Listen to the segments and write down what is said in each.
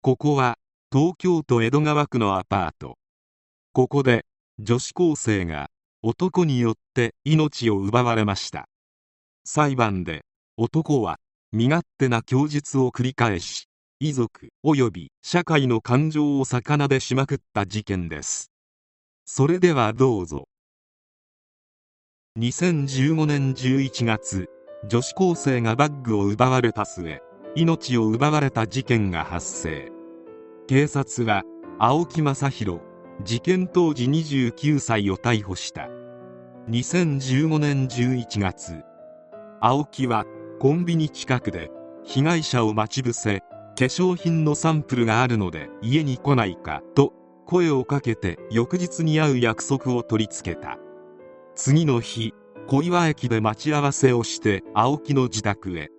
ここは東京都江戸川区のアパート。ここで女子高生が男によって命を奪われました。裁判で男は身勝手な供述を繰り返し遺族及び社会の感情を逆なでしまくった事件です。それではどうぞ。2015年11月女子高生がバッグを奪われた末命を奪われた事件が発生。警察は青木正弘事件当時29歳を逮捕した。2015年11月青木はコンビニ近くで被害者を待ち伏せ化粧品のサンプルがあるので家に来ないかと声をかけて翌日に会う約束を取り付けた。次の日小岩駅で待ち合わせをして青木の自宅へ。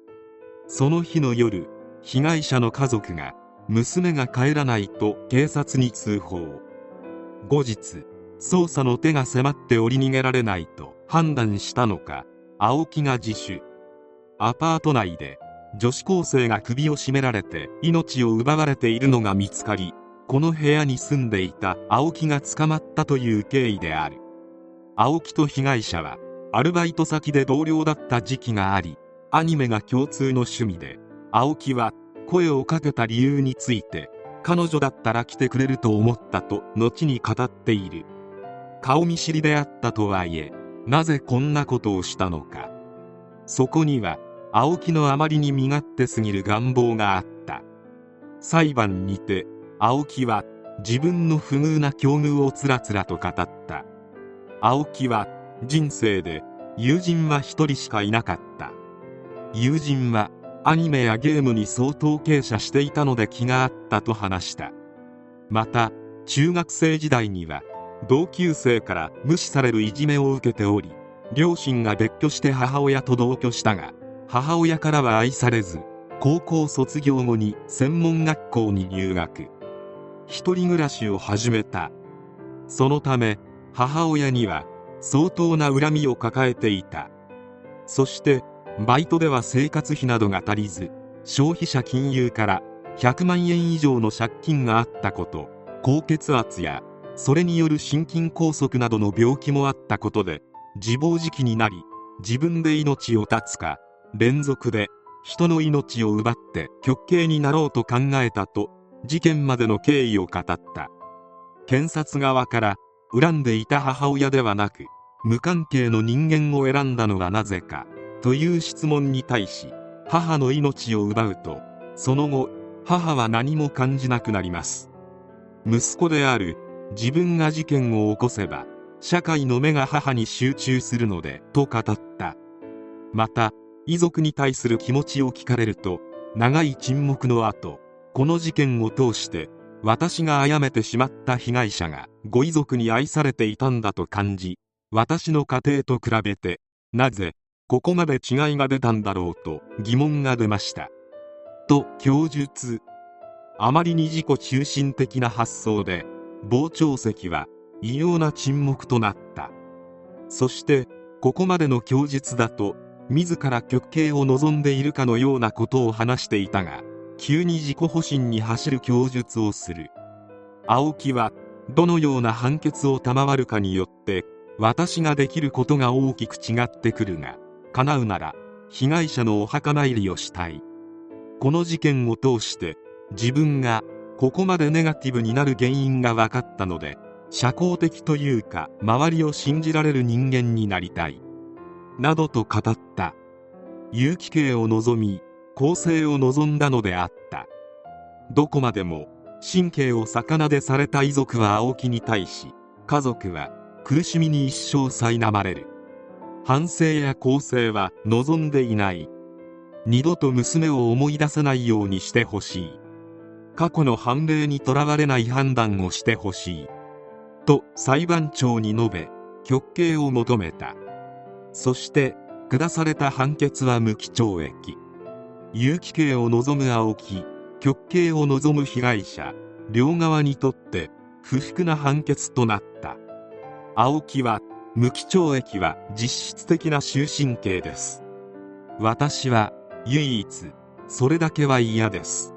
その日の夜被害者の家族が娘が帰らないと警察に通報。後日捜査の手が迫って折り逃げられないと判断したのか青木が自首。アパート内で女子高生が首を絞められて命を奪われているのが見つかりこの部屋に住んでいた青木が捕まったという経緯である。青木と被害者はアルバイト先で同僚だった時期がありアニメが共通の趣味で青木は声をかけた理由について彼女だったら来てくれると思ったと後に語っている。顔見知りであったとはいえなぜこんなことをしたのか。そこには青木のあまりに身勝手すぎる願望があった。裁判にて青木は自分の不遇な境遇をつらつらと語った。青木は人生で友人は一人しかいなかった。友人はアニメやゲームに相当傾斜していたので気があったと話した。また中学生時代には同級生から無視されるいじめを受けており両親が別居して母親と同居したが母親からは愛されず高校卒業後に専門学校に入学。一人暮らしを始めた。そのため母親には相当な恨みを抱えていた。そしてバイトでは生活費などが足りず消費者金融から100万円以上の借金があったこと高血圧やそれによる心筋梗塞などの病気もあったことで自暴自棄になり自分で命を絶つか連続で人の命を奪って極刑になろうと考えたと事件までの経緯を語った。検察側から恨んでいた母親ではなく無関係の人間を選んだのはなぜか。という質問に対し母の命を奪うとその後母は何も感じなくなります。息子である自分が事件を起こせば社会の目が母に集中するのでと語った。また遺族に対する気持ちを聞かれると長い沈黙の後この事件を通して私が殺めてしまった被害者がご遺族に愛されていたんだと感じ私の家庭と比べてなぜここまで違いが出たんだろうと疑問が出ました。と供述。あまりに自己中心的な発想で傍聴席は異様な沈黙となった。そしてここまでの供述だと自ら極刑を望んでいるかのようなことを話していたが急に自己保身に走る供述をする。青木はどのような判決を賜るかによって私ができることが大きく違ってくるが叶うなら被害者のお墓参りをしたい。この事件を通して自分がここまでネガティブになる原因が分かったので社交的というか周りを信じられる人間になりたい。などと語った。有機系を望み公正を望んだのであった。どこまでも神経を逆なでされた遺族は青木に対し家族は苦しみに一生苛まれる。反省や公正は望んでいない。二度と娘を思い出さないようにしてほしい。過去の判例にとらわれない判断をしてほしい。と裁判長に述べ極刑を求めた。そして下された判決は無期懲役。有期刑を望む青木極刑を望む被害者。両側にとって不服な判決となった。青木は無期懲役は実質的な終身刑です。私は唯一それだけは嫌です。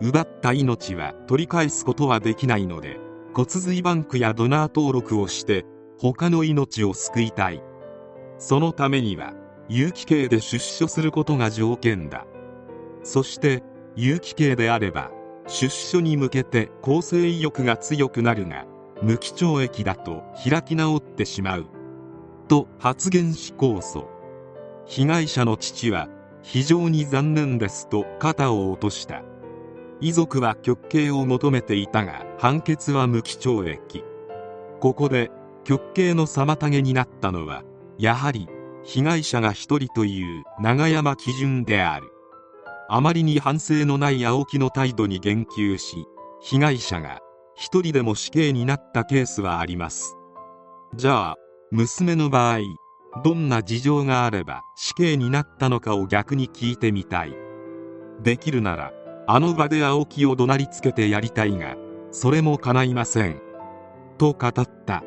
奪った命は取り返すことはできないので骨髄バンクやドナー登録をして他の命を救いたい。そのためには有期刑で出所することが条件だ。そして有期刑であれば出所に向けて更生意欲が強くなるが無期懲役だと開き直ってしまう。と発言し控訴。被害者の父は非常に残念ですと肩を落とした。遺族は極刑を求めていたが判決は無期懲役。ここで極刑の妨げになったのはやはり被害者が一人という永山基準である。あまりに反省のない青木の態度に言及し被害者が一人でも死刑になったケースはあります。じゃあ娘の場合どんな事情があれば死刑になったのかを逆に聞いてみたい。できるならあの場で青木を怒鳴りつけてやりたいがそれも叶いません。と語った。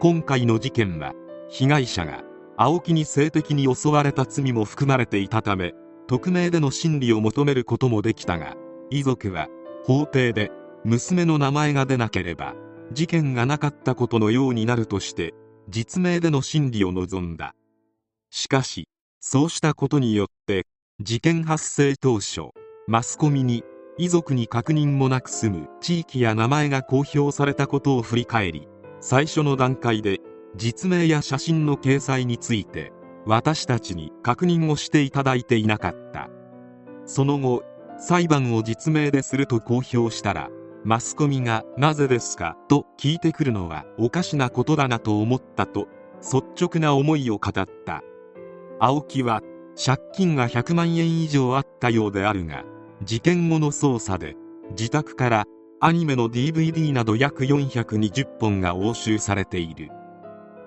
今回の事件は被害者が青木に性的に襲われた罪も含まれていたため匿名での審理を求めることもできたが遺族は法廷で娘の名前が出なければ事件がなかったことのようになるとして実名での審理を望んだ。しかしそうしたことによって事件発生当初マスコミに遺族に確認もなく済む地域や名前が公表されたことを振り返り最初の段階で実名や写真の掲載について私たちに確認をしていただいていなかった。その後裁判を実名ですると公表したらマスコミが「なぜですか?」と聞いてくるのはおかしなことだなと思ったと率直な思いを語った青木は借金が100万円以上あったようであるが事件後の捜査で自宅からアニメの DVD など約420本が押収されている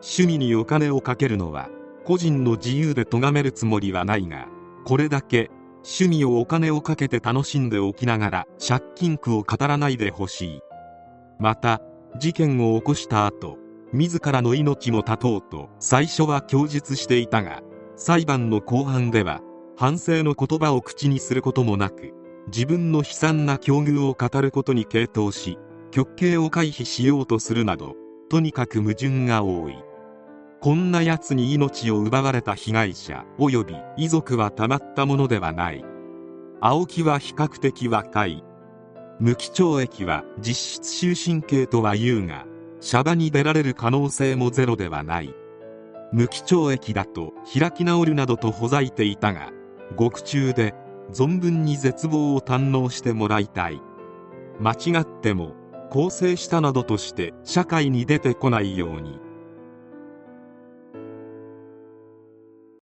趣味にお金をかけるのは個人の自由で咎めるつもりはないがこれだけ趣味をお金をかけて楽しんでおきながら借金苦を語らないでほしい。また事件を起こした後自らの命も絶とうと最初は供述していたが裁判の後半では反省の言葉を口にすることもなく自分の悲惨な境遇を語ることに傾倒し極刑を回避しようとするなどとにかく矛盾が多い。こんな奴に命を奪われた被害者及び遺族はたまったものではない。青木は比較的若い。無期懲役は実質終身刑とは言うがシャバに出られる可能性もゼロではない。無期懲役だと開き直るなどとほざいていたが獄中で存分に絶望を堪能してもらいたい。間違っても更生したなどとして社会に出てこないように。